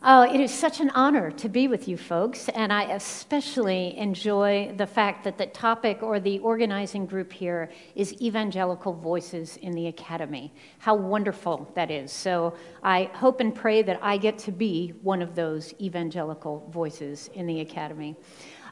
Oh, it is such an honor to be with you folks, and I especially enjoy the fact that the topic or the organizing group here is Evangelical Voices in the Academy. How wonderful that is. So I hope and pray that I get to be one of those evangelical voices in the Academy.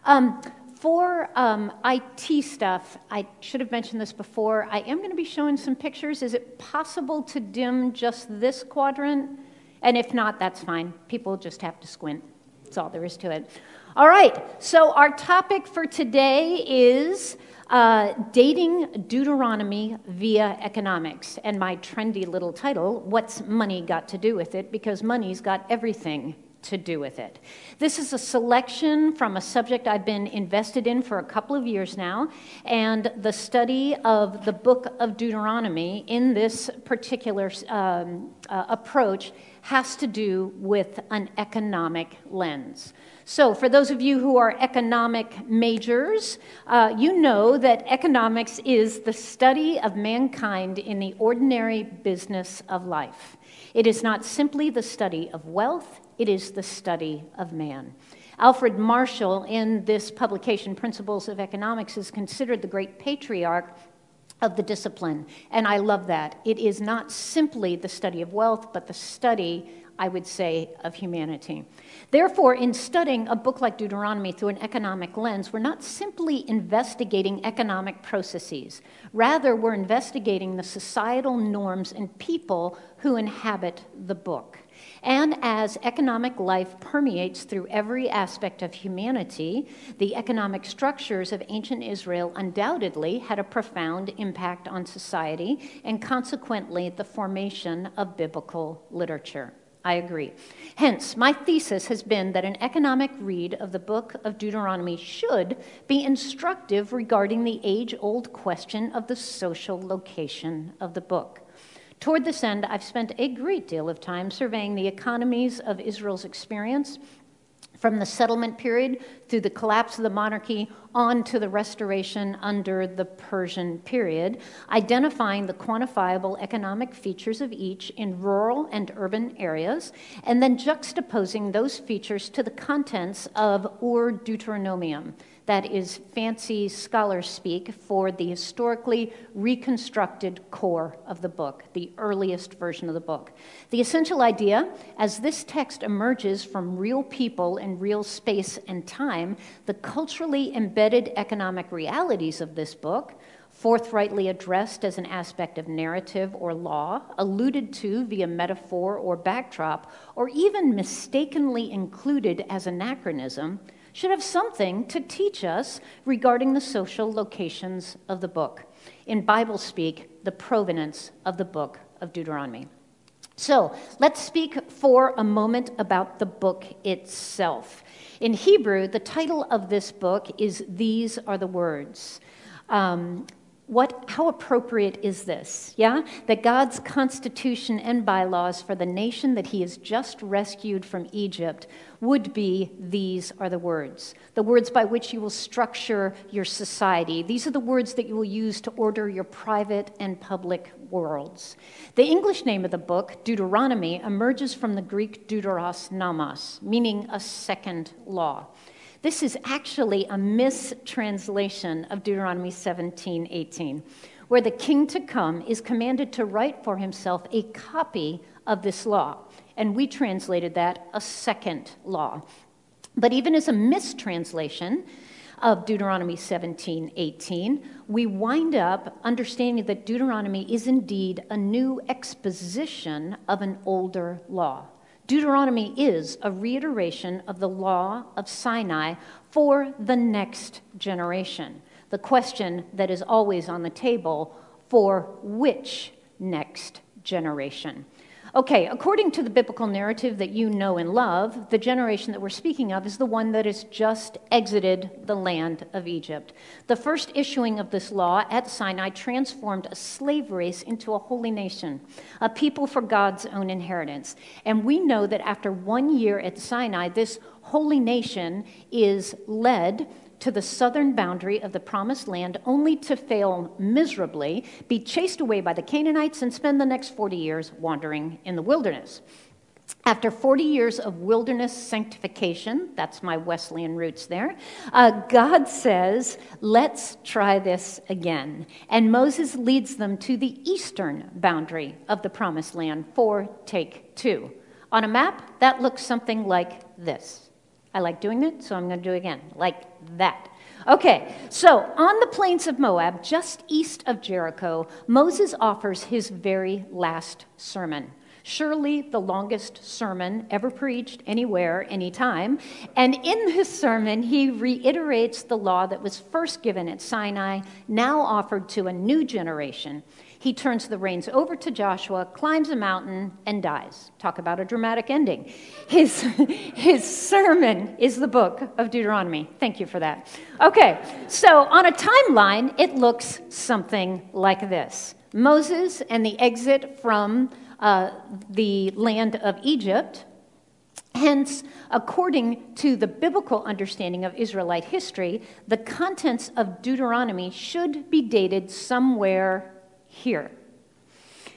Um, for um, IT stuff, I should have mentioned this before. I am going to be showing some pictures. Is it possible to dim just this quadrant? And if not, that's fine. People just have to squint. That's all there is to it. All right, so our topic for today is uh, dating Deuteronomy via economics. And my trendy little title, What's Money Got to Do with It? Because money's got everything to do with it. This is a selection from a subject I've been invested in for a couple of years now, and the study of the book of Deuteronomy in this particular um, uh, approach has to do with an economic lens. So, for those of you who are economic majors, uh, you know that economics is the study of mankind in the ordinary business of life. It is not simply the study of wealth, it is the study of man. Alfred Marshall, in this publication, Principles of Economics, is considered the great patriarch of the discipline. And I love that. It is not simply the study of wealth, but the study, I would say, of humanity. Therefore, in studying a book like Deuteronomy through an economic lens, we're not simply investigating economic processes. Rather, we're investigating the societal norms and people who inhabit the book. And as economic life permeates through every aspect of humanity, the economic structures of ancient Israel undoubtedly had a profound impact on society and consequently the formation of biblical literature. I agree. Hence, my thesis has been that an economic read of the book of Deuteronomy should be instructive regarding the age old question of the social location of the book. Toward this end, I've spent a great deal of time surveying the economies of Israel's experience from the settlement period through the collapse of the monarchy on to the restoration under the Persian period, identifying the quantifiable economic features of each in rural and urban areas, and then juxtaposing those features to the contents of Ur Deuteronomium that is fancy scholar speak for the historically reconstructed core of the book, the earliest version of the book. The essential idea, as this text emerges from real people in real space and time, the culturally embedded economic realities of this book, forthrightly addressed as an aspect of narrative or law, alluded to via metaphor or backdrop, or even mistakenly included as anachronism, should have something to teach us regarding the social locations of the book. In Bible speak, the provenance of the book of Deuteronomy. So let's speak for a moment about the book itself. In Hebrew, the title of this book is These Are the Words. Um, what, how appropriate is this? Yeah? That God's constitution and bylaws for the nation that he has just rescued from Egypt would be these are the words. The words by which you will structure your society. These are the words that you will use to order your private and public worlds. The English name of the book, Deuteronomy, emerges from the Greek deuteros nomos, meaning a second law. This is actually a mistranslation of Deuteronomy 17 18, where the king to come is commanded to write for himself a copy of this law. And we translated that a second law. But even as a mistranslation, of Deuteronomy 17 18, we wind up understanding that Deuteronomy is indeed a new exposition of an older law. Deuteronomy is a reiteration of the law of Sinai for the next generation. The question that is always on the table for which next generation? Okay, according to the biblical narrative that you know and love, the generation that we're speaking of is the one that has just exited the land of Egypt. The first issuing of this law at Sinai transformed a slave race into a holy nation, a people for God's own inheritance. And we know that after one year at Sinai, this holy nation is led to the southern boundary of the promised land, only to fail miserably, be chased away by the Canaanites, and spend the next 40 years wandering in the wilderness. After 40 years of wilderness sanctification, that's my Wesleyan roots there, uh, God says, let's try this again. And Moses leads them to the eastern boundary of the promised land for take two. On a map, that looks something like this. I like doing it, so I'm going to do it again, like that. Okay, so on the plains of Moab, just east of Jericho, Moses offers his very last sermon surely the longest sermon ever preached anywhere, anytime. And in this sermon, he reiterates the law that was first given at Sinai, now offered to a new generation. He turns the reins over to Joshua, climbs a mountain, and dies. Talk about a dramatic ending. His, his sermon is the book of Deuteronomy. Thank you for that. Okay, so on a timeline, it looks something like this Moses and the exit from uh, the land of Egypt. Hence, according to the biblical understanding of Israelite history, the contents of Deuteronomy should be dated somewhere here.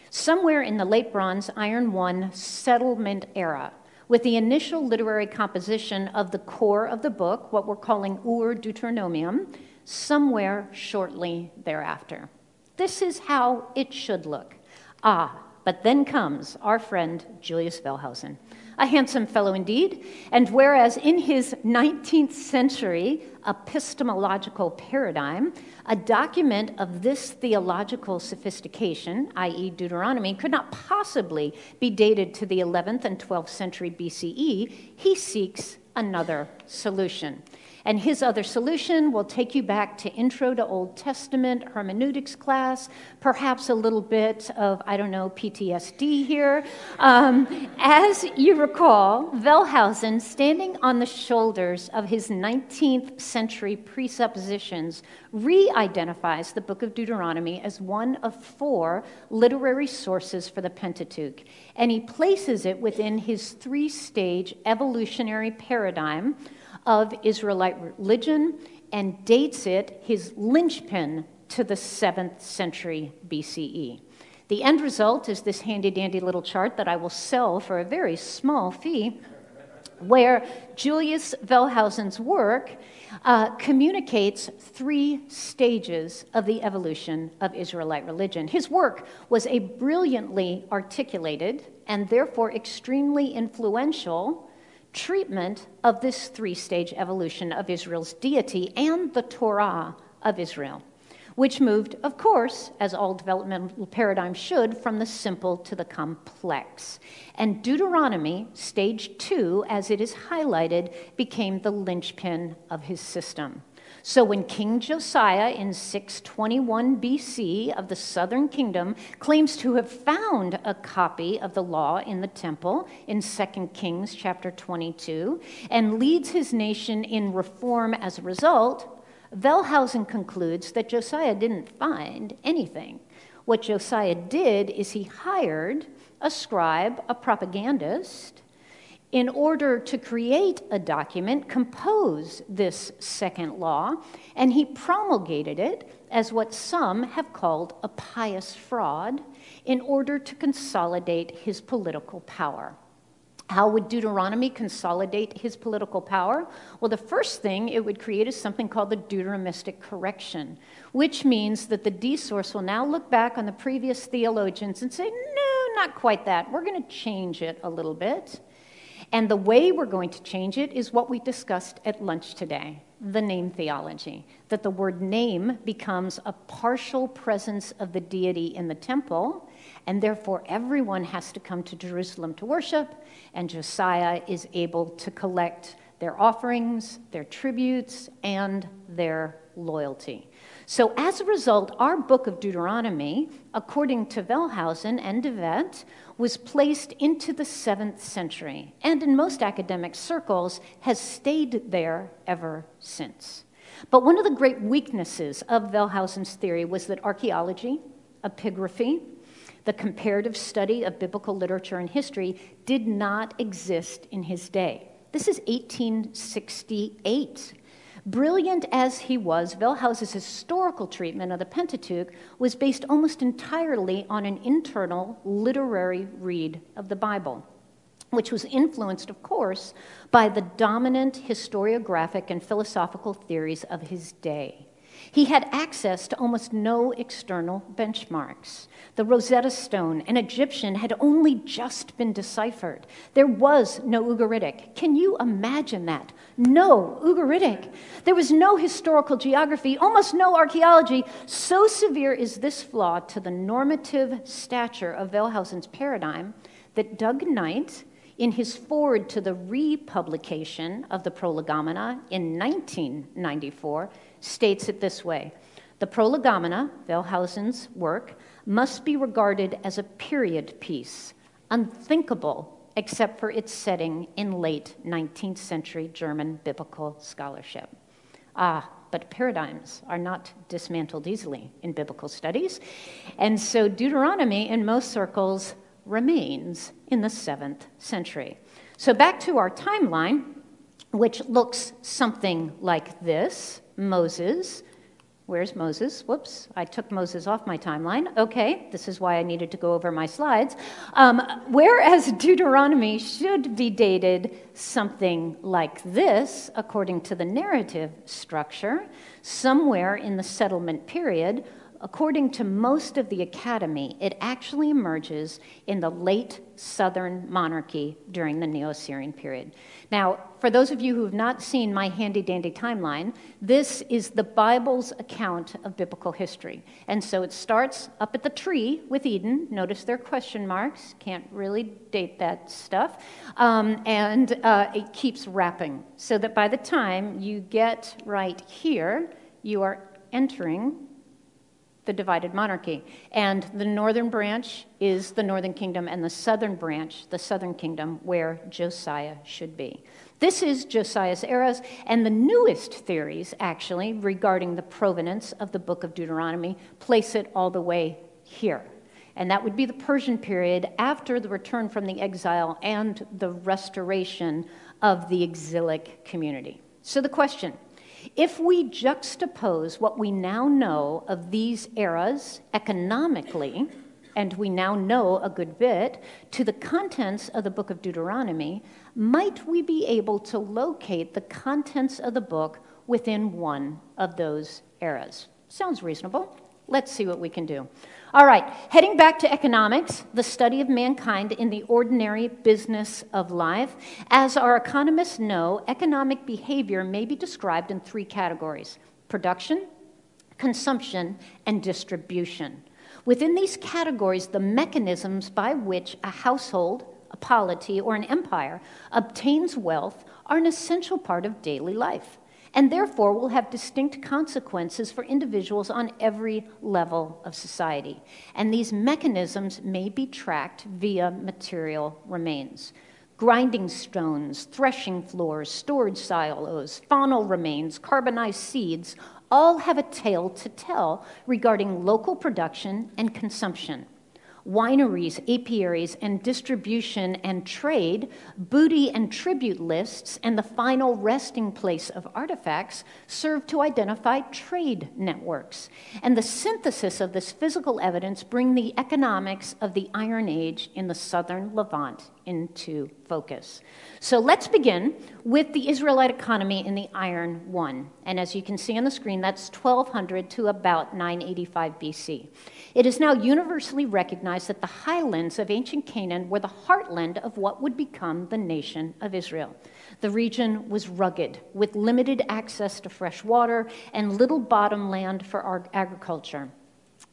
Somewhere in the late Bronze Iron I settlement era, with the initial literary composition of the core of the book, what we're calling Ur Deuteronomium, somewhere shortly thereafter. This is how it should look. Ah, but then comes our friend Julius Wellhausen, a handsome fellow indeed. And whereas in his 19th century epistemological paradigm, a document of this theological sophistication, i.e., Deuteronomy, could not possibly be dated to the 11th and 12th century BCE, he seeks another solution. And his other solution will take you back to Intro to Old Testament hermeneutics class, perhaps a little bit of, I don't know, PTSD here. Um, as you recall, Wellhausen, standing on the shoulders of his 19th century presuppositions, re identifies the book of Deuteronomy as one of four literary sources for the Pentateuch. And he places it within his three stage evolutionary paradigm of Israelite religion and dates it, his linchpin, to the 7th century BCE. The end result is this handy dandy little chart that I will sell for a very small fee, where Julius Wellhausen's work uh, communicates three stages of the evolution of Israelite religion. His work was a brilliantly articulated and therefore extremely influential treatment of this three stage evolution of Israel's deity and the Torah of Israel, which moved, of course, as all developmental paradigms should, from the simple to the complex. And Deuteronomy, stage two, as it is highlighted, became the linchpin of his system. So when King Josiah in 621 BC of the southern kingdom claims to have found a copy of the law in the temple in 2 Kings chapter 22 and leads his nation in reform as a result, Wellhausen concludes that Josiah didn't find anything. What Josiah did is he hired a scribe, a propagandist, in order to create a document, compose this second law, and he promulgated it as what some have called a pious fraud in order to consolidate his political power. How would Deuteronomy consolidate his political power? Well, the first thing it would create is something called the Deuteronomistic correction, which means that the D source will now look back on the previous theologians and say, no, not quite that. We're going to change it a little bit. And the way we're going to change it is what we discussed at lunch today the name theology. That the word name becomes a partial presence of the deity in the temple, and therefore everyone has to come to Jerusalem to worship, and Josiah is able to collect their offerings, their tributes, and their loyalty. So, as a result, our book of Deuteronomy, according to Wellhausen and de Wette, was placed into the seventh century, and in most academic circles has stayed there ever since. But one of the great weaknesses of Wellhausen's theory was that archaeology, epigraphy, the comparative study of biblical literature and history did not exist in his day. This is 1868. Brilliant as he was, Wellhausen's historical treatment of the Pentateuch was based almost entirely on an internal literary read of the Bible. which was influenced, of course, by the dominant historiographic and philosophical theories of his day. He had access to almost no external benchmarks. The Rosetta Stone, an Egyptian, had only just been deciphered. There was no Ugaritic. Can you imagine that? No Ugaritic. There was no historical geography, almost no archaeology. So severe is this flaw to the normative stature of Wellhausen's paradigm that Doug Knight, in his foreword to the republication of the Prolegomena in 1994, states it this way The Prolegomena, Wellhausen's work, must be regarded as a period piece, unthinkable except for its setting in late 19th century German biblical scholarship. Ah, but paradigms are not dismantled easily in biblical studies. And so Deuteronomy, in most circles, remains in the seventh century. So back to our timeline, which looks something like this Moses. Where's Moses? Whoops, I took Moses off my timeline. Okay, this is why I needed to go over my slides. Um, whereas Deuteronomy should be dated something like this, according to the narrative structure, somewhere in the settlement period, according to most of the academy, it actually emerges in the late southern monarchy during the Neo Assyrian period. Now, for those of you who have not seen my handy dandy timeline, this is the Bible's account of biblical history. And so it starts up at the tree with Eden. Notice their question marks, can't really date that stuff. Um, and uh, it keeps wrapping, so that by the time you get right here, you are entering the divided monarchy. And the northern branch is the northern kingdom, and the southern branch, the southern kingdom, where Josiah should be. This is Josiah's eras, and the newest theories, actually, regarding the provenance of the book of Deuteronomy, place it all the way here. And that would be the Persian period after the return from the exile and the restoration of the exilic community. So the question if we juxtapose what we now know of these eras economically, and we now know a good bit, to the contents of the book of Deuteronomy, might we be able to locate the contents of the book within one of those eras? Sounds reasonable. Let's see what we can do. All right, heading back to economics, the study of mankind in the ordinary business of life. As our economists know, economic behavior may be described in three categories production, consumption, and distribution. Within these categories, the mechanisms by which a household, a polity, or an empire obtains wealth are an essential part of daily life and therefore will have distinct consequences for individuals on every level of society. And these mechanisms may be tracked via material remains. Grinding stones, threshing floors, storage silos, faunal remains, carbonized seeds all have a tale to tell regarding local production and consumption wineries, apiaries, and distribution and trade, booty and tribute lists, and the final resting place of artifacts serve to identify trade networks. And the synthesis of this physical evidence bring the economics of the Iron Age in the southern Levant into focus. So let's begin with the Israelite economy in the Iron One. And as you can see on the screen, that's 1200 to about 985 BC. It is now universally recognized that the highlands of ancient Canaan were the heartland of what would become the nation of Israel. The region was rugged, with limited access to fresh water and little bottom land for agriculture.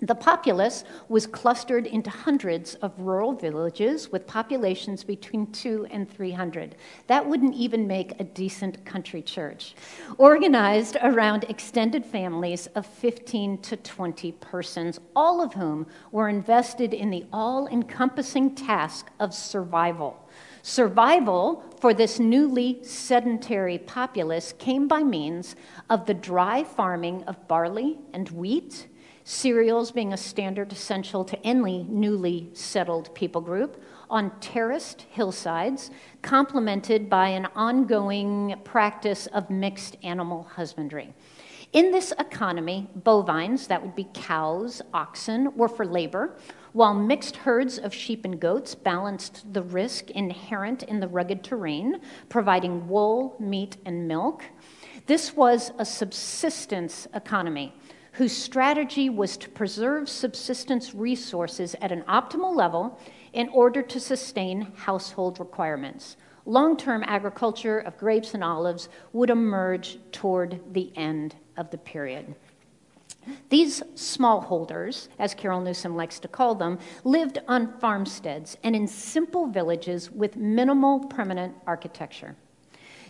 The populace was clustered into hundreds of rural villages with populations between two and 300. That wouldn't even make a decent country church. Organized around extended families of 15 to 20 persons, all of whom were invested in the all encompassing task of survival. Survival for this newly sedentary populace came by means of the dry farming of barley and wheat cereals being a standard essential to any newly settled people group, on terraced hillsides, complemented by an ongoing practice of mixed animal husbandry. In this economy, bovines, that would be cows, oxen, were for labor, while mixed herds of sheep and goats balanced the risk inherent in the rugged terrain, providing wool, meat, and milk. This was a subsistence economy whose strategy was to preserve subsistence resources at an optimal level in order to sustain household requirements. Long term agriculture of grapes and olives would emerge toward the end of the period. These smallholders, as Carol Newsom likes to call them, lived on farmsteads and in simple villages with minimal permanent architecture.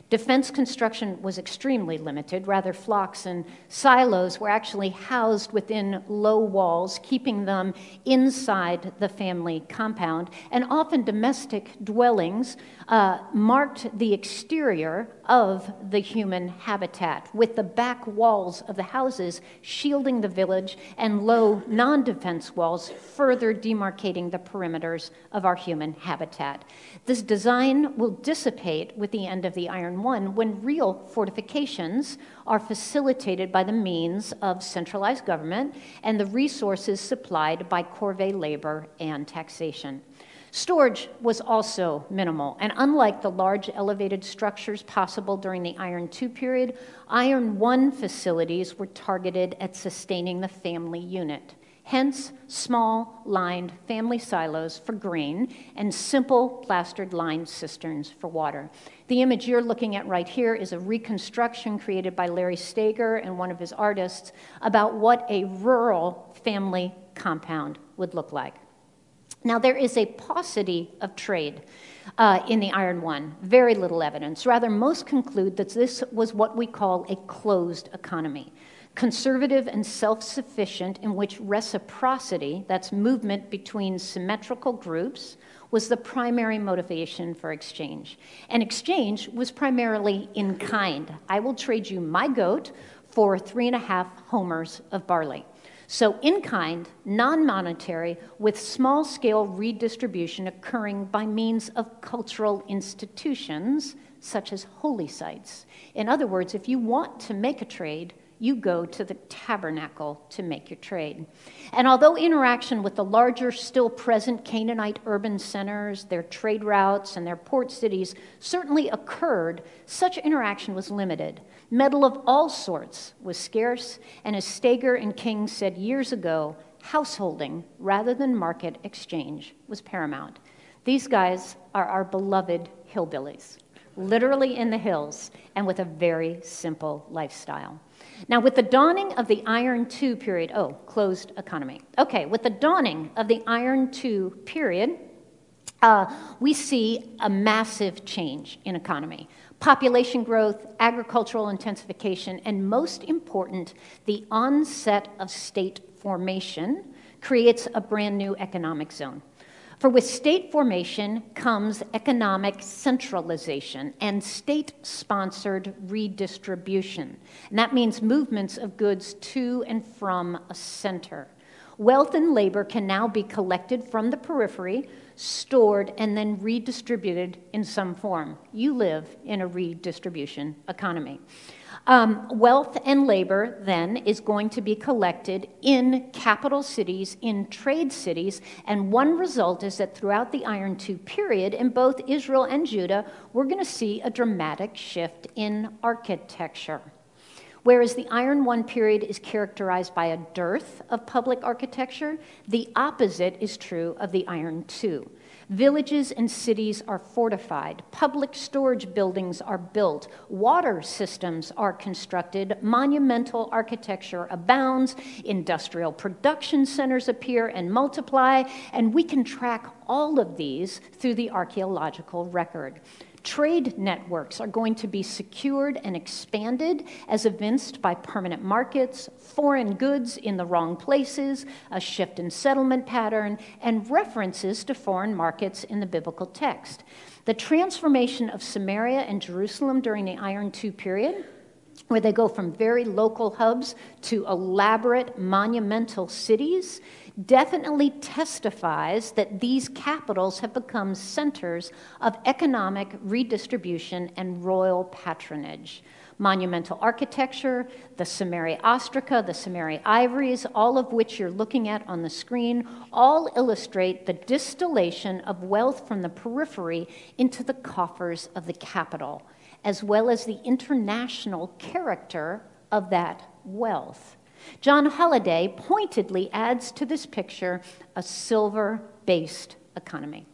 Defense construction was extremely limited. Rather, flocks and silos were actually housed within low walls, keeping them inside the family compound. And often, domestic dwellings uh, marked the exterior of the human habitat, with the back walls of the houses shielding the village and low non defense walls further demarcating the perimeters of our human habitat. This design will dissipate with the end of the Iron One when real fortifications are facilitated by the means of centralized government and the resources supplied by corvée labor and taxation. Storage was also minimal, and unlike the large elevated structures possible during the Iron II period, Iron I facilities were targeted at sustaining the family unit. Hence, small lined family silos for grain and simple plastered lined cisterns for water. The image you're looking at right here is a reconstruction created by Larry Stager and one of his artists about what a rural family compound would look like. Now, there is a paucity of trade uh, in the Iron One, very little evidence. Rather, most conclude that this was what we call a closed economy conservative and self sufficient, in which reciprocity, that's movement between symmetrical groups, was the primary motivation for exchange. And exchange was primarily in kind. I will trade you my goat for three and a half homers of barley. So, in kind, non monetary, with small scale redistribution occurring by means of cultural institutions such as holy sites. In other words, if you want to make a trade, you go to the tabernacle to make your trade. And although interaction with the larger, still present Canaanite urban centers, their trade routes, and their port cities certainly occurred, such interaction was limited. Metal of all sorts was scarce, and as Stager and King said years ago, householding rather than market exchange was paramount. These guys are our beloved hillbillies, literally in the hills, and with a very simple lifestyle. Now, with the dawning of the Iron II period, oh, closed economy. Okay, with the dawning of the Iron II period, uh, we see a massive change in economy population growth, agricultural intensification, and most important, the onset of state formation creates a brand new economic zone. For with state formation comes economic centralization and state sponsored redistribution. And that means movements of goods to and from a center. Wealth and labor can now be collected from the periphery stored, and then redistributed in some form. You live in a redistribution economy. Um, wealth and labor then is going to be collected in capital cities, in trade cities, and one result is that throughout the Iron II period, in both Israel and Judah, we're going to see a dramatic shift in architecture. Whereas the Iron One period is characterized by a dearth of public architecture, the opposite is true of the Iron Two. Villages and cities are fortified, public storage buildings are built, water systems are constructed, monumental architecture abounds, industrial production centers appear and multiply, and we can track all of these through the archaeological record. Trade networks are going to be secured and expanded as evinced by permanent markets, foreign goods in the wrong places, a shift in settlement pattern, and references to foreign markets in the biblical text. The transformation of Samaria and Jerusalem during the Iron II period where they go from very local hubs to elaborate monumental cities, definitely testifies that these capitals have become centers of economic redistribution and royal patronage. monumental architecture, the Samaria ostraca, the Samaria ivories, all of which you're looking at on the screen, all illustrate the distillation of wealth from the periphery into the coffers of the capital, as well as the international character of that wealth. John Holladay pointedly adds to this picture a silver based economy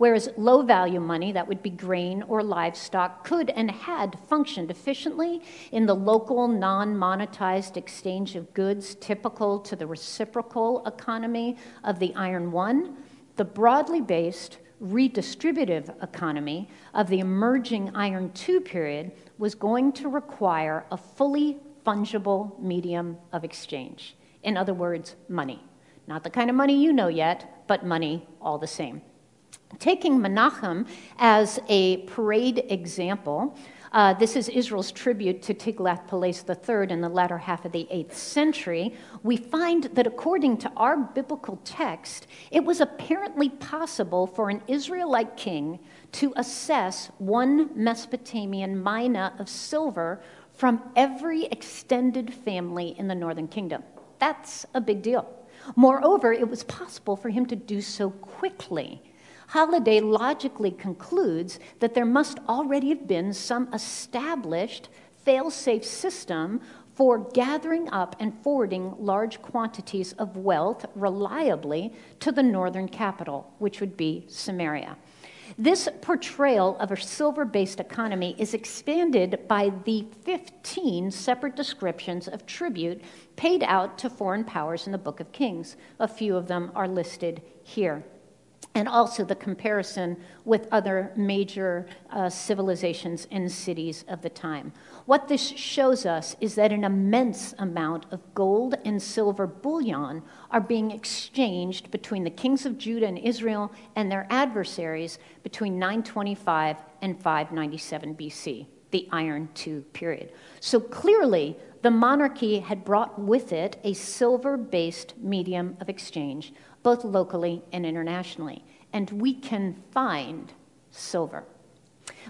whereas low value money, that would be grain or livestock, could and had functioned efficiently in the local non monetized exchange of goods typical to the reciprocal economy of the Iron One, the broadly based redistributive economy of the emerging Iron Two period was going to require a fully fungible medium of exchange. In other words, money. Not the kind of money you know yet, but money all the same. Taking Menachem as a parade example, uh, this is Israel's tribute to Tiglath-Pileser III in the latter half of the 8th century. We find that according to our biblical text, it was apparently possible for an Israelite king to assess one Mesopotamian mina of silver from every extended family in the northern kingdom. That's a big deal. Moreover, it was possible for him to do so quickly. Holladay logically concludes that there must already have been some established fail safe system for gathering up and forwarding large quantities of wealth reliably to the northern capital, which would be Samaria. This portrayal of a silver based economy is expanded by the 15 separate descriptions of tribute paid out to foreign powers in the Book of Kings. A few of them are listed here and also the comparison with other major uh, civilizations and cities of the time. What this shows us is that an immense amount of gold and silver bullion are being exchanged between the kings of Judah and Israel and their adversaries between 925 and 597 BC, the Iron II period. So clearly, the monarchy had brought with it a silver based medium of exchange both locally and internationally. And we can find silver.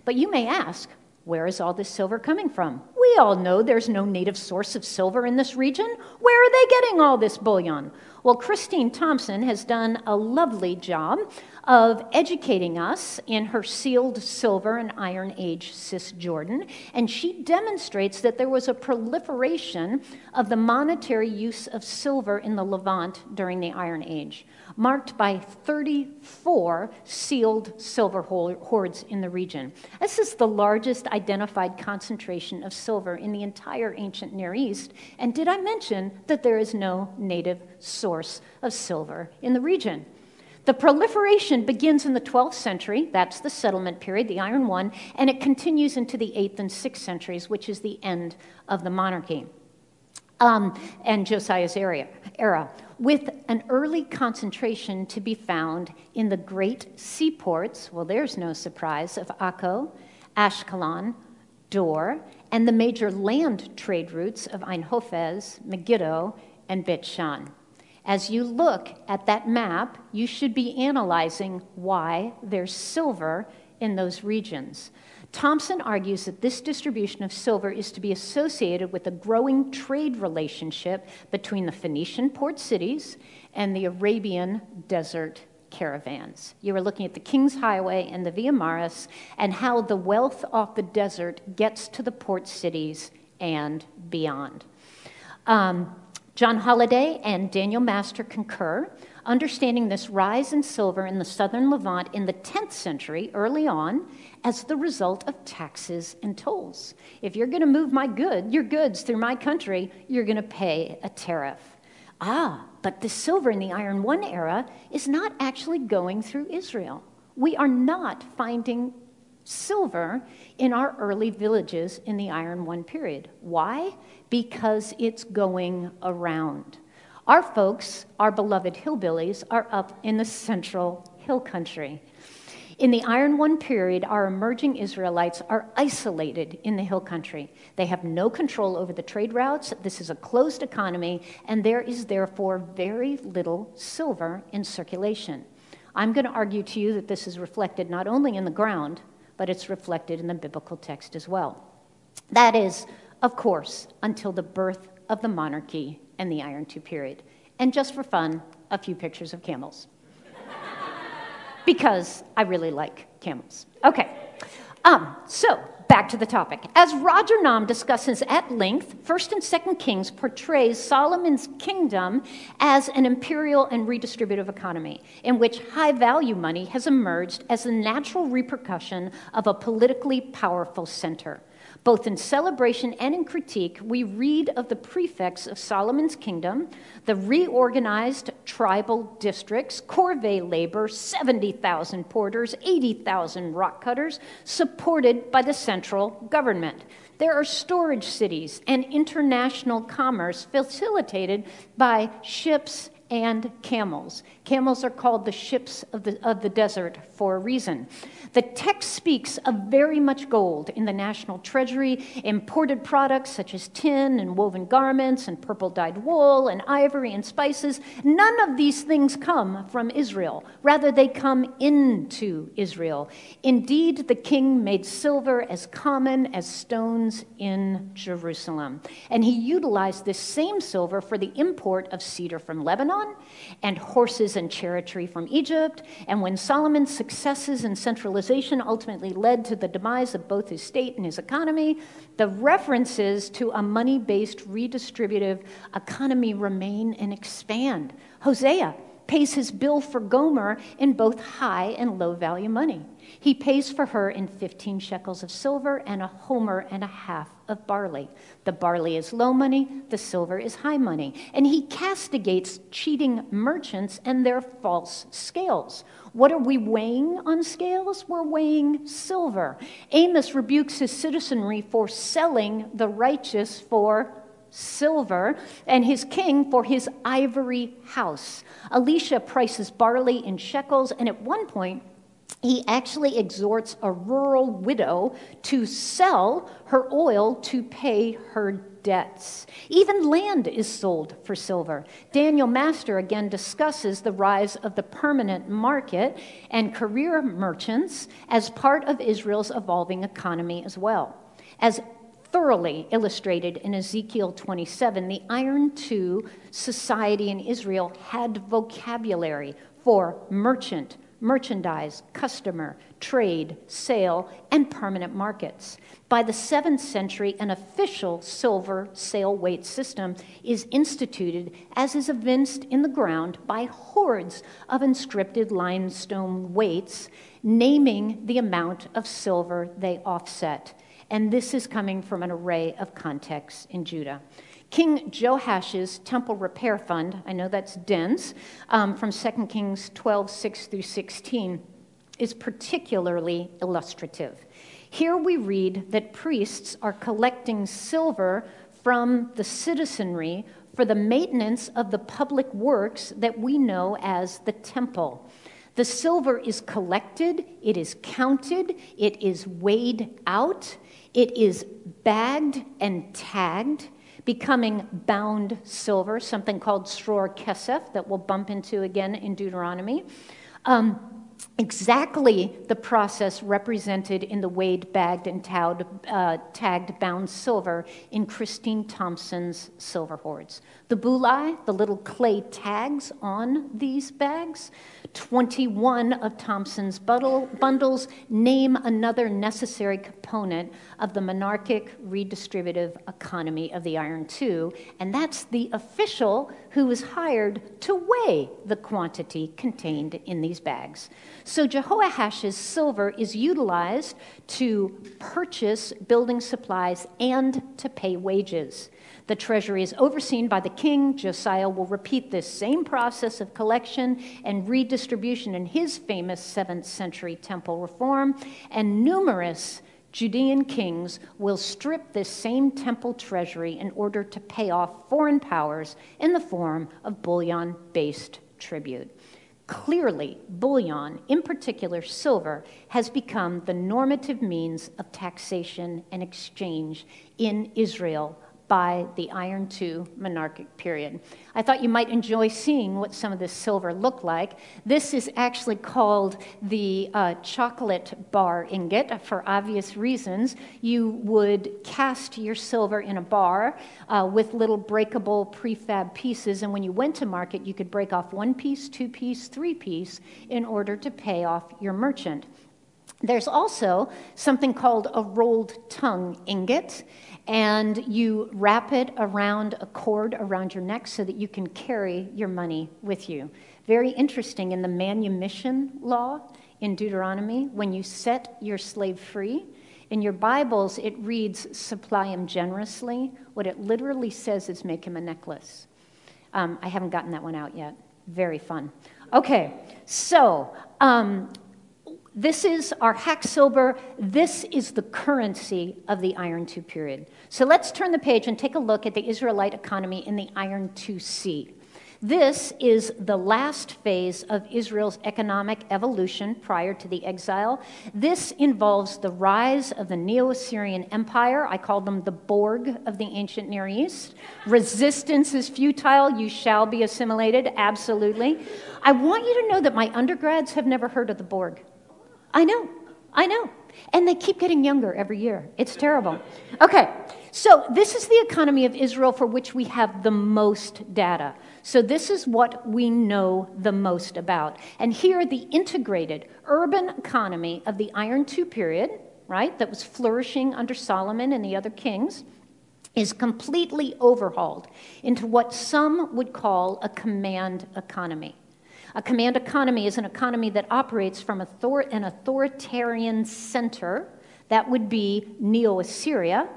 But you may ask, where is all this silver coming from? We all know there's no native source of silver in this region. Where are they getting all this bullion? Well, Christine Thompson has done a lovely job of educating us in her sealed silver and iron age Cisjordan, and she demonstrates that there was a proliferation of the monetary use of silver in the Levant during the Iron Age marked by 34 sealed silver hoards in the region. This is the largest identified concentration of silver in the entire ancient Near East. And did I mention that there is no native source of silver in the region? The proliferation begins in the 12th century, that's the settlement period, the Iron One, and it continues into the 8th and 6th centuries, which is the end of the monarchy um, and Josiah's era, era with an early concentration to be found in the great seaports, well, there's no surprise, of Akko, Ashkelon, Dor, and the major land trade routes of Ein Hofez, Megiddo, and Bet Shan. As you look at that map, you should be analyzing why there's silver in those regions. Thompson argues that this distribution of silver is to be associated with a growing trade relationship between the Phoenician port cities and the Arabian desert caravans. You are looking at the King's Highway and the Via Maris and how the wealth off the desert gets to the port cities and beyond. Um, John Holladay and Daniel Master concur, understanding this rise in silver in the southern Levant in the 10th century, early on, as the result of taxes and tolls. If you're going to move my good, your goods through my country, you're going to pay a tariff. Ah, but the silver in the Iron One era is not actually going through Israel. We are not finding silver in our early villages in the Iron One period. Why? Because it's going around. Our folks, our beloved hillbillies, are up in the central hill country. In the Iron One period, our emerging Israelites are isolated in the hill country. They have no control over the trade routes. This is a closed economy, and there is therefore very little silver in circulation. I'm going to argue to you that this is reflected not only in the ground, but it's reflected in the biblical text as well. That is, of course, until the birth of the monarchy and the Iron II period. And just for fun, a few pictures of camels. because I really like camels. Okay. Um, so, back to the topic. As Roger Nam discusses at length, 1st and 2nd Kings portrays Solomon's kingdom as an imperial and redistributive economy in which high value money has emerged as a natural repercussion of a politically powerful center. Both in celebration and in critique, we read of the prefects of Solomon's kingdom, the reorganized tribal districts, corvée labor, 70,000 porters, 80,000 rock cutters, supported by the central government. There are storage cities and international commerce facilitated by ships and camels. Camels are called the ships of the, of the desert for a reason. The text speaks of very much gold in the national treasury, imported products such as tin and woven garments and purple dyed wool and ivory and spices. None of these things come from Israel. Rather, they come into Israel. Indeed, the king made silver as common as stones in Jerusalem. And he utilized this same silver for the import of cedar from Lebanon and horses and chariotry from Egypt. And when Solomon's successes in centralization ultimately led to the demise of both his state and his economy, the references to a money based redistributive economy remain and expand. Hosea pays his bill for Gomer in both high and low value money. He pays for her in 15 shekels of silver and a homer and a half of barley. The barley is low money, the silver is high money. And he castigates cheating merchants and their false scales. What are we weighing on scales? We're weighing silver. Amos rebukes his citizenry for selling the righteous for silver and his king for his ivory house. Elisha prices barley in shekels, and at one point, he actually exhorts a rural widow to sell her oil to pay her debts. Even land is sold for silver. Daniel Master again discusses the rise of the permanent market and career merchants as part of Israel's evolving economy as well. As thoroughly illustrated in Ezekiel 27, the Iron II society in Israel had vocabulary for merchant, merchandise, customer, trade, sale, and permanent markets. By the 7th century, an official silver sale weight system is instituted, as is evinced in the ground by hordes of inscripted limestone weights, naming the amount of silver they offset. And this is coming from an array of contexts in Judah. King Joash's temple repair fund, I know that's dense, um, from 2 Kings 12, 6 through 16, is particularly illustrative. Here we read that priests are collecting silver from the citizenry for the maintenance of the public works that we know as the temple. The silver is collected, it is counted, it is weighed out, it is bagged and tagged becoming bound silver, something called sror kesef that we'll bump into again in Deuteronomy. Um, exactly the process represented in the weighed, bagged, and tagged, uh, tagged bound silver in Christine Thompson's silver hoards. The bullae, the little clay tags on these bags, 21 of Thompson's bundles name another necessary component of the monarchic redistributive economy of the Iron II, and that's the official who was hired to weigh the quantity contained in these bags. So Jehoash's silver is utilized to purchase building supplies and to pay wages. The treasury is overseen by the king. Josiah will repeat this same process of collection and redistribution in his famous 7th century temple reform, and numerous Judean kings will strip this same temple treasury in order to pay off foreign powers in the form of bullion based tribute. Clearly, bullion, in particular silver, has become the normative means of taxation and exchange in Israel by the Iron II monarchic period. I thought you might enjoy seeing what some of this silver looked like. This is actually called the uh, chocolate bar ingot for obvious reasons. You would cast your silver in a bar uh, with little breakable prefab pieces, and when you went to market, you could break off one piece, two piece, three piece in order to pay off your merchant. There's also something called a rolled tongue ingot, and you wrap it around a cord around your neck so that you can carry your money with you. Very interesting in the manumission law in Deuteronomy, when you set your slave free, in your Bibles it reads, supply him generously. What it literally says is make him a necklace. Um, I haven't gotten that one out yet. Very fun. Okay, so um, this is our hack silver. This is the currency of the Iron II period. So let's turn the page and take a look at the Israelite economy in the Iron II C. This is the last phase of Israel's economic evolution prior to the exile. This involves the rise of the Neo Assyrian Empire. I call them the Borg of the ancient Near East. Resistance is futile. You shall be assimilated. Absolutely. I want you to know that my undergrads have never heard of the Borg. I know, I know. And they keep getting younger every year. It's terrible. Okay, so this is the economy of Israel for which we have the most data. So this is what we know the most about. And here, the integrated urban economy of the Iron II period, right, that was flourishing under Solomon and the other kings, is completely overhauled into what some would call a command economy. A command economy is an economy that operates from author- an authoritarian center, that would be Neo Assyria,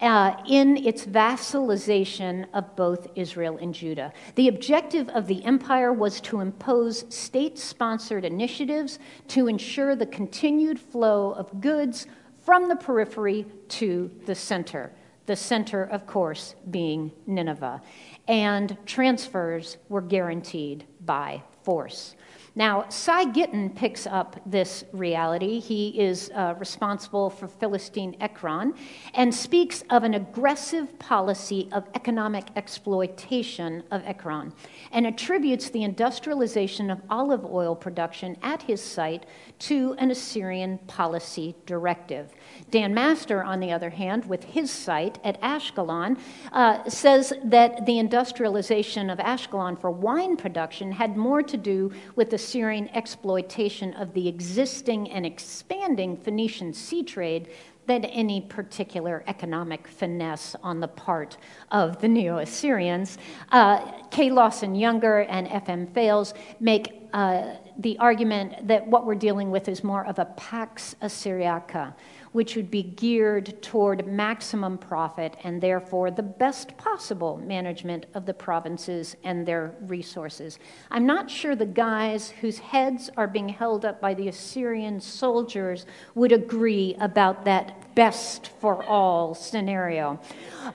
uh, in its vassalization of both Israel and Judah. The objective of the empire was to impose state sponsored initiatives to ensure the continued flow of goods from the periphery to the center. The center, of course, being Nineveh. And transfers were guaranteed by force. Now, Sy Gitin picks up this reality. He is uh, responsible for Philistine Ekron and speaks of an aggressive policy of economic exploitation of Ekron and attributes the industrialization of olive oil production at his site to an Assyrian policy directive. Dan Master, on the other hand, with his site at Ashkelon, uh, says that the industrialization of Ashkelon for wine production had more to do with the Assyrian exploitation of the existing and expanding Phoenician sea trade than any particular economic finesse on the part of the Neo Assyrians. Uh, K. Lawson Younger and F.M. Fales make uh, the argument that what we're dealing with is more of a Pax Assyriaca which would be geared toward maximum profit and therefore the best possible management of the provinces and their resources. I'm not sure the guys whose heads are being held up by the Assyrian soldiers would agree about that best for all scenario.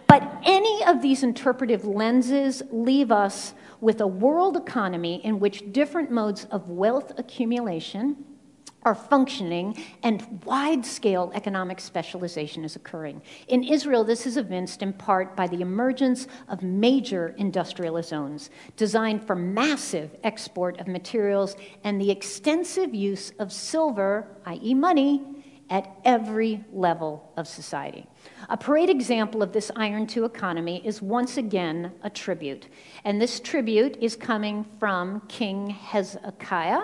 But any of these interpretive lenses leave us with a world economy in which different modes of wealth accumulation are functioning and wide scale economic specialization is occurring. In Israel, this is evinced in part by the emergence of major industrial zones designed for massive export of materials and the extensive use of silver, i.e., money, at every level of society. A parade example of this Iron II economy is once again a tribute. And this tribute is coming from King Hezekiah.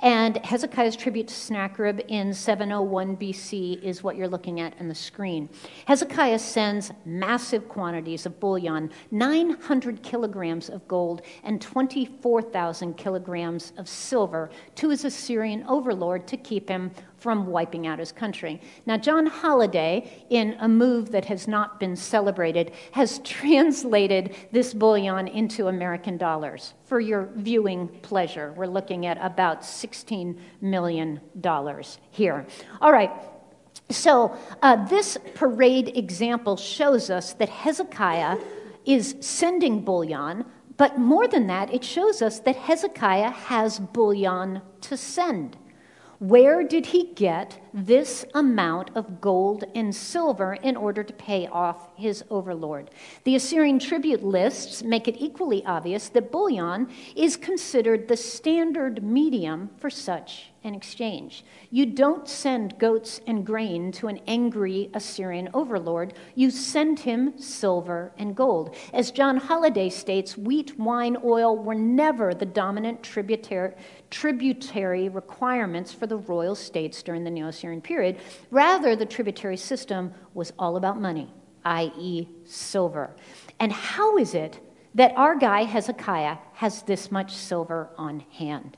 And Hezekiah's tribute to Sennacherib in 701 BC is what you're looking at in the screen. Hezekiah sends massive quantities of bullion 900 kilograms of gold and 24,000 kilograms of silver to his Assyrian overlord to keep him from wiping out his country. Now, John Holladay, in a move that has not been celebrated, has translated this bullion into American dollars. For your viewing pleasure, we're looking at about $16 million here. All right. So, uh, this parade example shows us that Hezekiah is sending bullion, but more than that, it shows us that Hezekiah has bullion to send. Where did he get this amount of gold and silver in order to pay off his overlord? The Assyrian tribute lists make it equally obvious that bullion is considered the standard medium for such an exchange. You don't send goats and grain to an angry Assyrian overlord, you send him silver and gold. As John Holladay states, wheat, wine, oil were never the dominant tributary tributary requirements for the royal states during the Neo Assyrian period. Rather, the tributary system was all about money, i.e., silver. And how is it that our guy Hezekiah has this much silver on hand?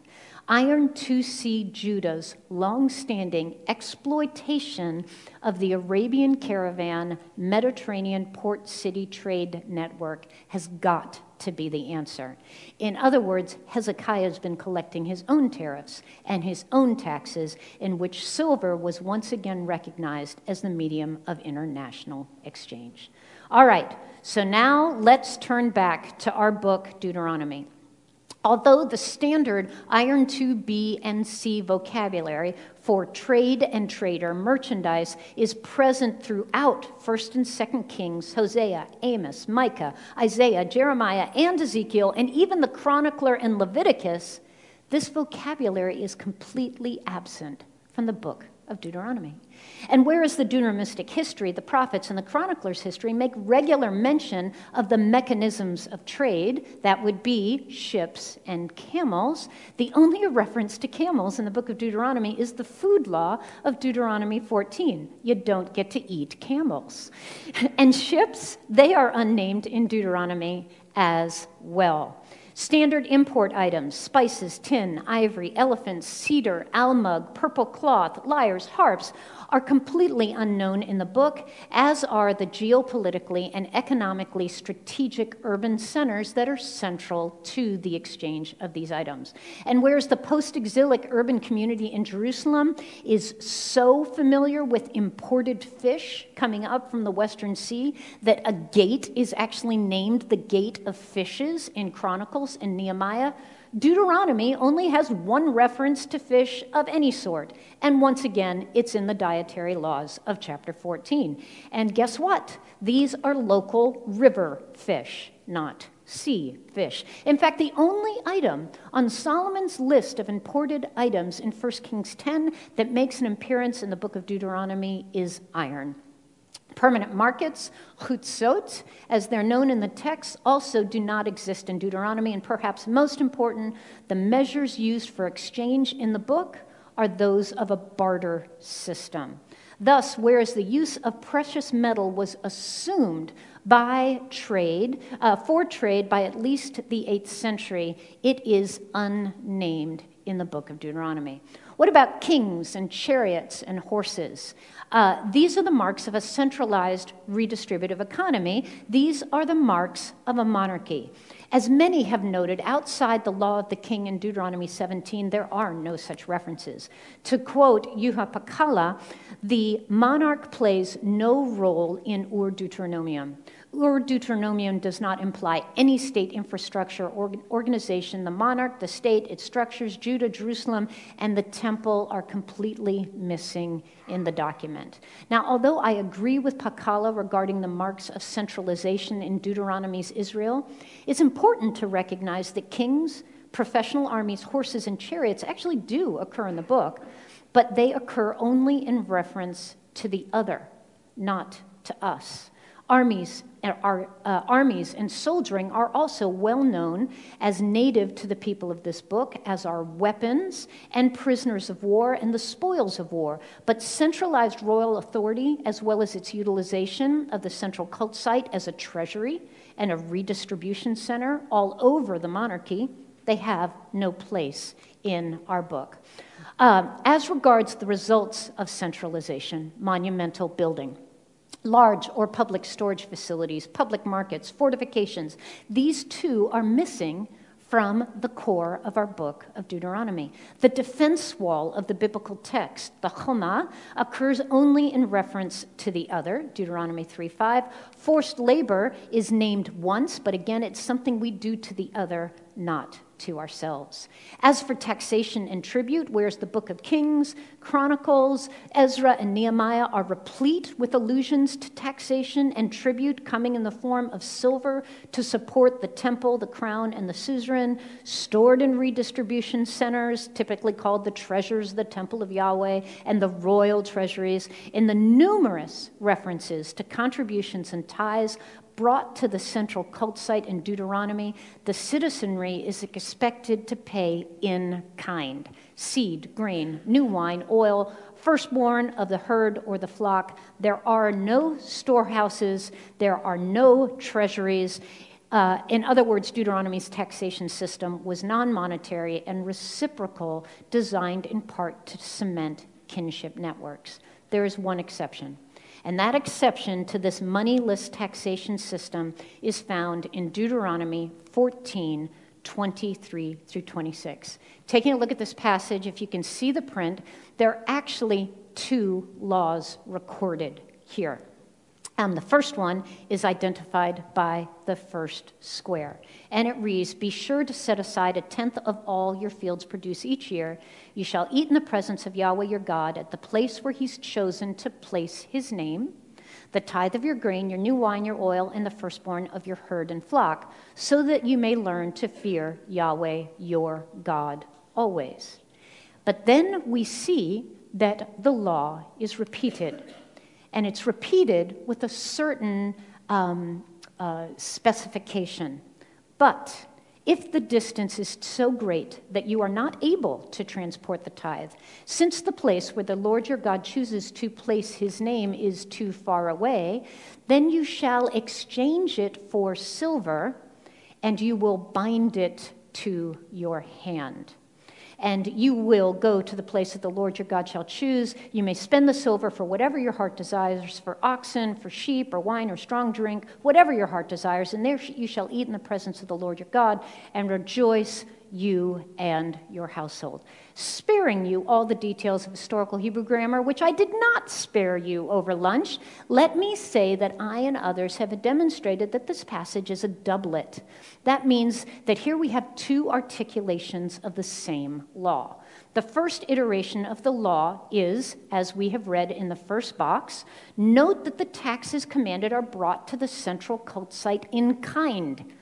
Iron 2C Judah's long-standing exploitation of the Arabian caravan Mediterranean port city trade network has got to be the answer. In other words, Hezekiah has been collecting his own tariffs and his own taxes, in which silver was once again recognized as the medium of international exchange. All right, so now let's turn back to our book, Deuteronomy. Although the standard Iron 2B and C vocabulary for trade and trader merchandise is present throughout 1st and 2nd Kings, Hosea, Amos, Micah, Isaiah, Jeremiah, and Ezekiel, and even the chronicler in Leviticus, this vocabulary is completely absent from the book of Deuteronomy. And whereas the Deuteronomistic history, the prophets, and the chroniclers' history make regular mention of the mechanisms of trade, that would be ships and camels, the only reference to camels in the book of Deuteronomy is the food law of Deuteronomy 14. You don't get to eat camels. And ships, they are unnamed in Deuteronomy as well. Standard import items spices, tin, ivory, elephants, cedar, almug, purple cloth, lyres, harps are completely unknown in the book, as are the geopolitically and economically strategic urban centers that are central to the exchange of these items. And whereas the post exilic urban community in Jerusalem is so familiar with imported fish coming up from the Western Sea that a gate is actually named the Gate of Fishes in Chronicles and Nehemiah, Deuteronomy only has one reference to fish of any sort, and once again, it's in the dietary laws of chapter 14. And guess what? These are local river fish, not sea fish. In fact, the only item on Solomon's list of imported items in 1 Kings 10 that makes an appearance in the book of Deuteronomy is iron. Permanent markets, chutzot, as they're known in the text, also do not exist in Deuteronomy. And perhaps most important, the measures used for exchange in the book are those of a barter system. Thus, whereas the use of precious metal was assumed by trade, uh, for trade by at least the 8th century, it is unnamed in the book of Deuteronomy. What about kings and chariots and horses? Uh, these are the marks of a centralized redistributive economy. These are the marks of a monarchy. As many have noted, outside the law of the king in Deuteronomy 17, there are no such references. To quote Juha Pakkala, the monarch plays no role in Ur Deuteronomium. Ur Deuteronomium does not imply any state infrastructure or organization. The monarch, the state, its structures, Judah, Jerusalem, and the temple are completely missing in the document. Now, although I agree with Pakkala regarding the marks of centralization in Deuteronomy's Israel, it's important to recognize that kings, professional armies, horses, and chariots actually do occur in the book, but they occur only in reference to the other, not to us. Armies, our, uh, armies and soldiering are also well known as native to the people of this book, as are weapons and prisoners of war and the spoils of war. But centralized royal authority, as well as its utilization of the central cult site as a treasury and a redistribution center all over the monarchy, they have no place in our book. Uh, as regards the results of centralization, monumental building large or public storage facilities, public markets, fortifications. These two are missing from the core of our book of Deuteronomy. The defense wall of the biblical text, the Choma, occurs only in reference to the other, Deuteronomy 3:5. Forced labor is named once, but again, it's something we do to the other, not to ourselves. As for taxation and tribute, whereas the book of Kings, Chronicles, Ezra, and Nehemiah are replete with allusions to taxation and tribute coming in the form of silver to support the temple, the crown, and the suzerain, stored in redistribution centers, typically called the treasures of the temple of Yahweh, and the royal treasuries, in the numerous references to contributions and tithes brought to the central cult site in Deuteronomy, the citizenry is expected to pay in kind seed, grain, new wine, oil, firstborn of the herd or the flock. There are no storehouses, there are no treasuries. Uh, in other words, Deuteronomy's taxation system was non monetary and reciprocal, designed in part to cement kinship networks. There is one exception. And that exception to this moneyless taxation system is found in Deuteronomy 14 23 through 26. Taking a look at this passage, if you can see the print, there are actually two laws recorded here. And the first one is identified by the first square. And it reads Be sure to set aside a tenth of all your fields produce each year. You shall eat in the presence of Yahweh your God at the place where he's chosen to place his name, the tithe of your grain, your new wine, your oil, and the firstborn of your herd and flock, so that you may learn to fear Yahweh your God always. But then we see that the law is repeated and it's repeated with a certain um, uh, specification. But if the distance is so great that you are not able to transport the tithe, since the place where the Lord your God chooses to place his name is too far away, then you shall exchange it for silver, and you will bind it to your hand and you will go to the place that the Lord your God shall choose. You may spend the silver for whatever your heart desires, for oxen, for sheep, or wine, or strong drink, whatever your heart desires, and there you shall eat in the presence of the Lord your God, and rejoice you and your household, sparing you all the details of historical Hebrew grammar, which I did not spare you over lunch. Let me say that I and others have demonstrated that this passage is a doublet. That means that here we have two articulations of the same law. The first iteration of the law is, as we have read in the first box, note that the taxes commanded are brought to the central cult site in kind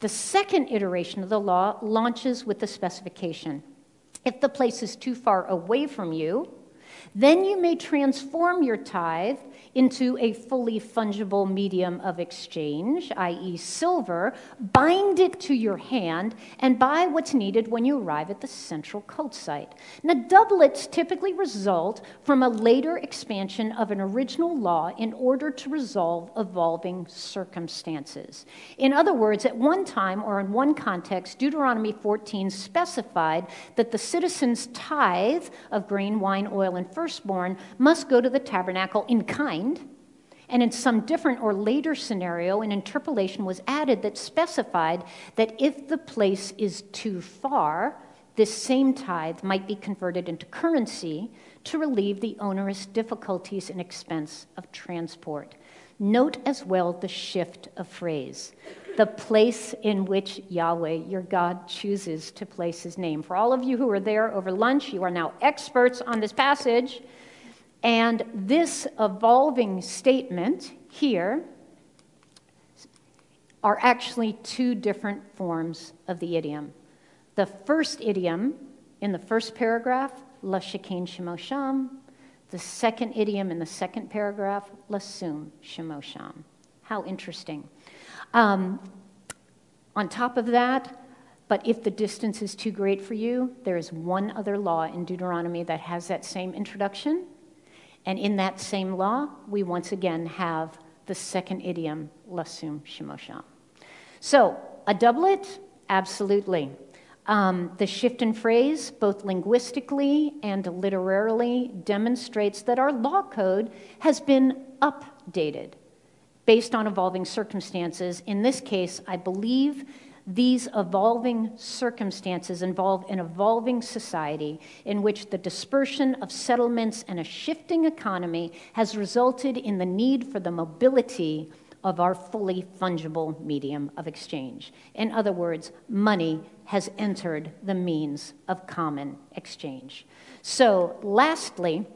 the second iteration of the law launches with the specification. If the place is too far away from you, then you may transform your tithe into a fully fungible medium of exchange, i.e., silver, bind it to your hand, and buy what's needed when you arrive at the central cult site. Now, doublets typically result from a later expansion of an original law in order to resolve evolving circumstances. In other words, at one time or in one context, Deuteronomy 14 specified that the citizen's tithe of grain, wine, oil, and firstborn must go to the tabernacle in kind. And in some different or later scenario, an interpolation was added that specified that if the place is too far, this same tithe might be converted into currency to relieve the onerous difficulties and expense of transport. Note as well the shift of phrase, the place in which Yahweh, your God, chooses to place his name. For all of you who were there over lunch, you are now experts on this passage. And this evolving statement here are actually two different forms of the idiom. The first idiom in the first paragraph, La Shekin Shemosham, the second idiom in the second paragraph, Lasum Shemosham. How interesting. Um, on top of that, but if the distance is too great for you, there is one other law in Deuteronomy that has that same introduction. And in that same law, we once again have the second idiom, Lasum Shemosham. So, a doublet? Absolutely. Um, the shift in phrase, both linguistically and literarily, demonstrates that our law code has been updated based on evolving circumstances. In this case, I believe these evolving circumstances involve an evolving society in which the dispersion of settlements and a shifting economy has resulted in the need for the mobility of our fully fungible medium of exchange. In other words, money has entered the means of common exchange. So, lastly,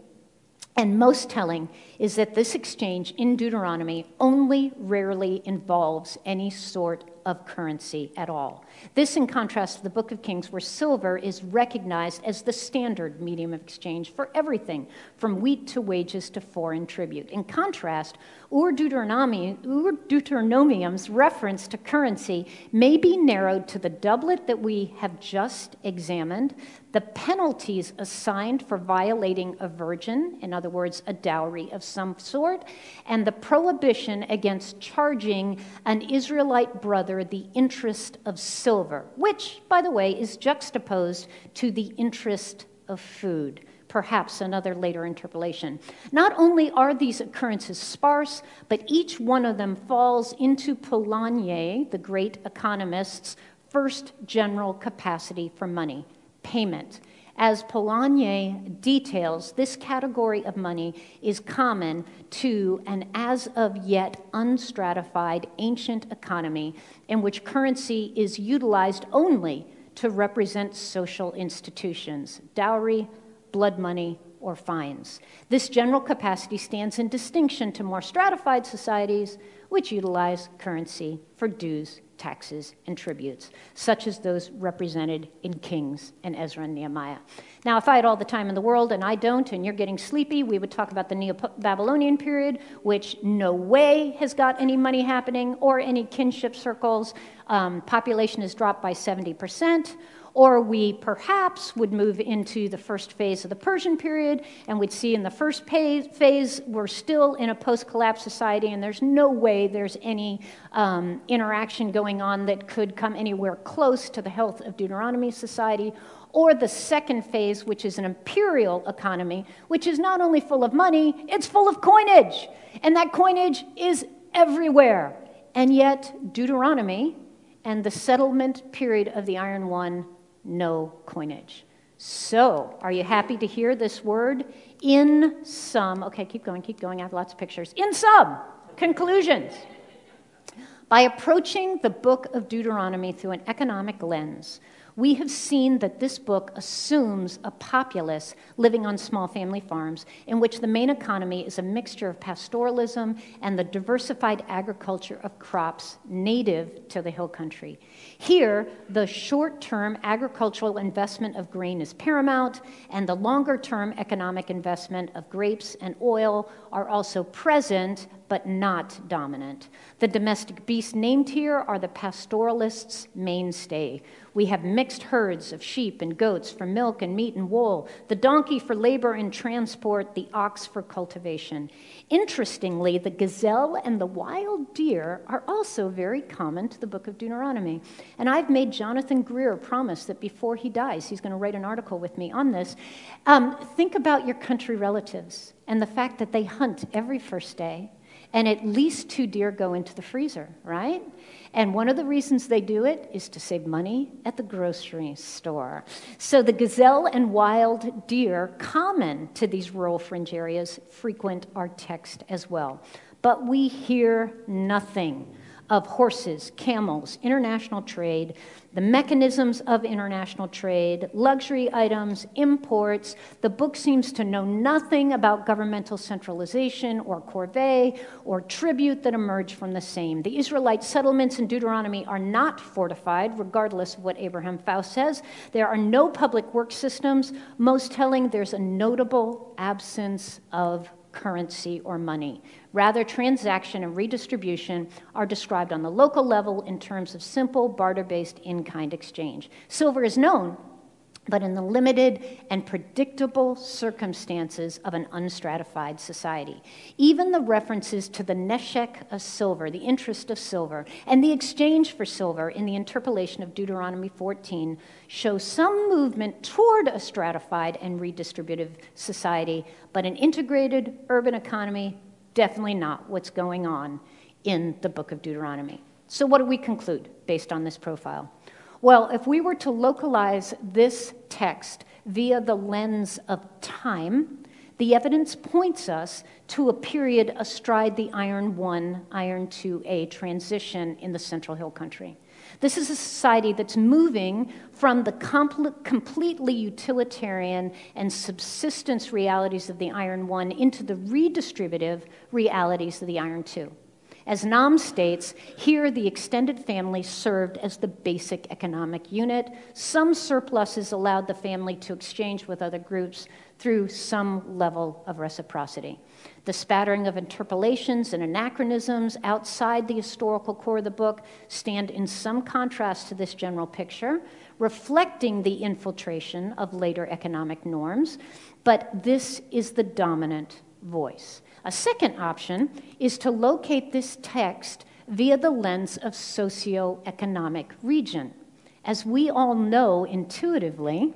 and most telling is that this exchange in Deuteronomy only rarely involves any sort of currency at all. This, in contrast to the Book of Kings, where silver is recognized as the standard medium of exchange for everything, from wheat to wages to foreign tribute. In contrast, Ur, Deuteronomy, Ur Deuteronomium's reference to currency may be narrowed to the doublet that we have just examined, the penalties assigned for violating a virgin, in other words, a dowry of some sort, and the prohibition against charging an Israelite brother the interest of silver, which, by the way, is juxtaposed to the interest of food. Perhaps another later interpolation. Not only are these occurrences sparse, but each one of them falls into Polanyi, the great economist's first general capacity for money payment. As Polanyi details, this category of money is common to an as of yet unstratified ancient economy in which currency is utilized only to represent social institutions dowry, blood money, or fines. This general capacity stands in distinction to more stratified societies which utilize currency for dues taxes, and tributes, such as those represented in Kings and Ezra and Nehemiah. Now, if I had all the time in the world, and I don't, and you're getting sleepy, we would talk about the Neo Babylonian period, which no way has got any money happening or any kinship circles. Um, population has dropped by 70%. Or we perhaps would move into the first phase of the Persian period, and we'd see in the first phase, we're still in a post collapse society, and there's no way there's any um, interaction going on that could come anywhere close to the health of Deuteronomy society. Or the second phase, which is an imperial economy, which is not only full of money, it's full of coinage. And that coinage is everywhere. And yet, Deuteronomy and the settlement period of the Iron One no coinage. So, are you happy to hear this word? In some, okay, keep going, keep going. I have lots of pictures. In some conclusions. By approaching the book of Deuteronomy through an economic lens, we have seen that this book assumes a populace living on small family farms in which the main economy is a mixture of pastoralism and the diversified agriculture of crops native to the hill country. Here, the short term agricultural investment of grain is paramount, and the longer term economic investment of grapes and oil are also present, but not dominant. The domestic beasts named here are the pastoralists' mainstay. We have mixed herds of sheep and goats for milk and meat and wool, the donkey for labor and transport, the ox for cultivation. Interestingly, the gazelle and the wild deer are also very common to the book of Deuteronomy. And I've made Jonathan Greer promise that before he dies, he's going to write an article with me on this. Um, think about your country relatives and the fact that they hunt every first day and at least two deer go into the freezer, right? And one of the reasons they do it is to save money at the grocery store. So the gazelle and wild deer, common to these rural fringe areas, frequent our text as well. But we hear nothing of horses, camels, international trade, the mechanisms of international trade, luxury items, imports. The book seems to know nothing about governmental centralization or corvée or tribute that emerged from the same. The Israelite settlements in Deuteronomy are not fortified, regardless of what Abraham Faust says. There are no public work systems. Most telling, there's a notable absence of currency or money. Rather, transaction and redistribution are described on the local level in terms of simple barter based in kind exchange. Silver is known but in the limited and predictable circumstances of an unstratified society. Even the references to the neshek of silver, the interest of silver, and the exchange for silver in the interpolation of Deuteronomy 14 show some movement toward a stratified and redistributive society, but an integrated urban economy, definitely not what's going on in the book of Deuteronomy. So, what do we conclude based on this profile? Well, if we were to localize this text via the lens of time, the evidence points us to a period astride the Iron 1, Iron 2A transition in the Central Hill Country. This is a society that's moving from the compl- completely utilitarian and subsistence realities of the Iron One into the redistributive realities of the Iron Two. As Nam states, here the extended family served as the basic economic unit. Some surpluses allowed the family to exchange with other groups through some level of reciprocity. The spattering of interpolations and anachronisms outside the historical core of the book stand in some contrast to this general picture, reflecting the infiltration of later economic norms, but this is the dominant voice. A second option is to locate this text via the lens of socioeconomic region. As we all know intuitively,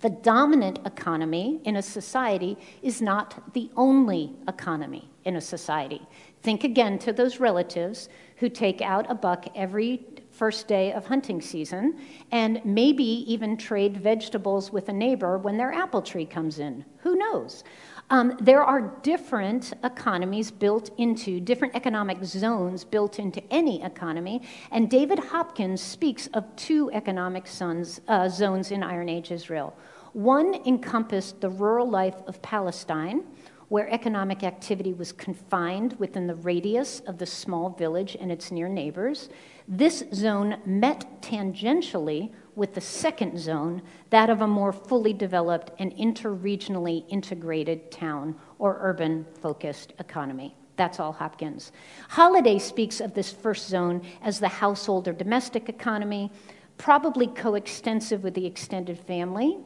the dominant economy in a society is not the only economy in a society. Think again to those relatives who take out a buck every first day of hunting season and maybe even trade vegetables with a neighbor when their apple tree comes in. Who knows? Um, there are different economies built into, different economic zones built into any economy, and David Hopkins speaks of two economic zones, uh, zones in Iron Age Israel. One encompassed the rural life of Palestine, where economic activity was confined within the radius of the small village and its near neighbors. This zone met tangentially with the second zone, that of a more fully developed and interregionally integrated town or urban focused economy. That's all Hopkins. Holladay speaks of this first zone as the household or domestic economy, probably coextensive with the extended family.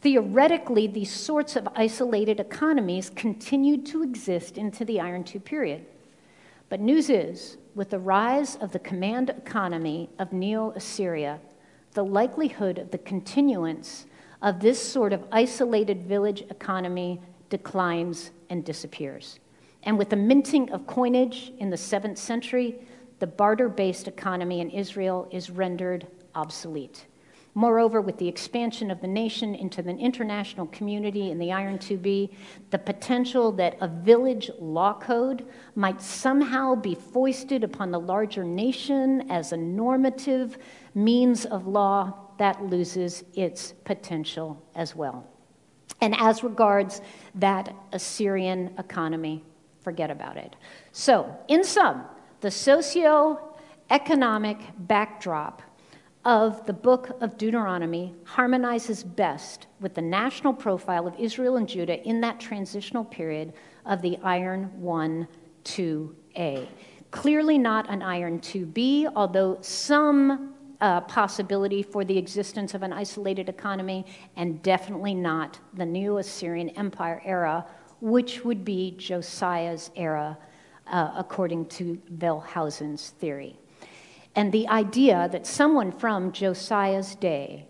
Theoretically, these sorts of isolated economies continued to exist into the Iron II period. But news is, with the rise of the command economy of Neo Assyria, the likelihood of the continuance of this sort of isolated village economy declines and disappears. And with the minting of coinage in the 7th century, the barter based economy in Israel is rendered obsolete. Moreover, with the expansion of the nation into the international community in the Iron 2B, the potential that a village law code might somehow be foisted upon the larger nation as a normative means of law, that loses its potential as well. And as regards that Assyrian economy, forget about it. So, in sum, the socio-economic backdrop of the book of Deuteronomy harmonizes best with the national profile of Israel and Judah in that transitional period of the Iron 1 2A. Clearly not an Iron 2B, although some uh, possibility for the existence of an isolated economy, and definitely not the Neo Assyrian Empire era, which would be Josiah's era, uh, according to Wellhausen's theory. And the idea that someone from Josiah's day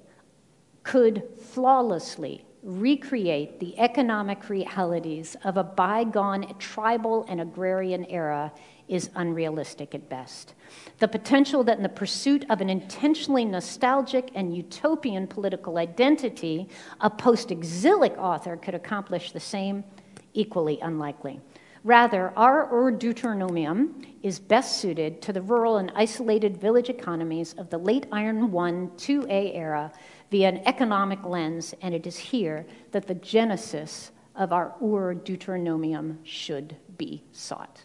could flawlessly recreate the economic realities of a bygone tribal and agrarian era is unrealistic at best. The potential that in the pursuit of an intentionally nostalgic and utopian political identity, a post exilic author could accomplish the same, equally unlikely. Rather, our Ur Deuteronomium is best suited to the rural and isolated village economies of the late Iron I 2A era via an economic lens, and it is here that the genesis of our Ur Deuteronomium should be sought.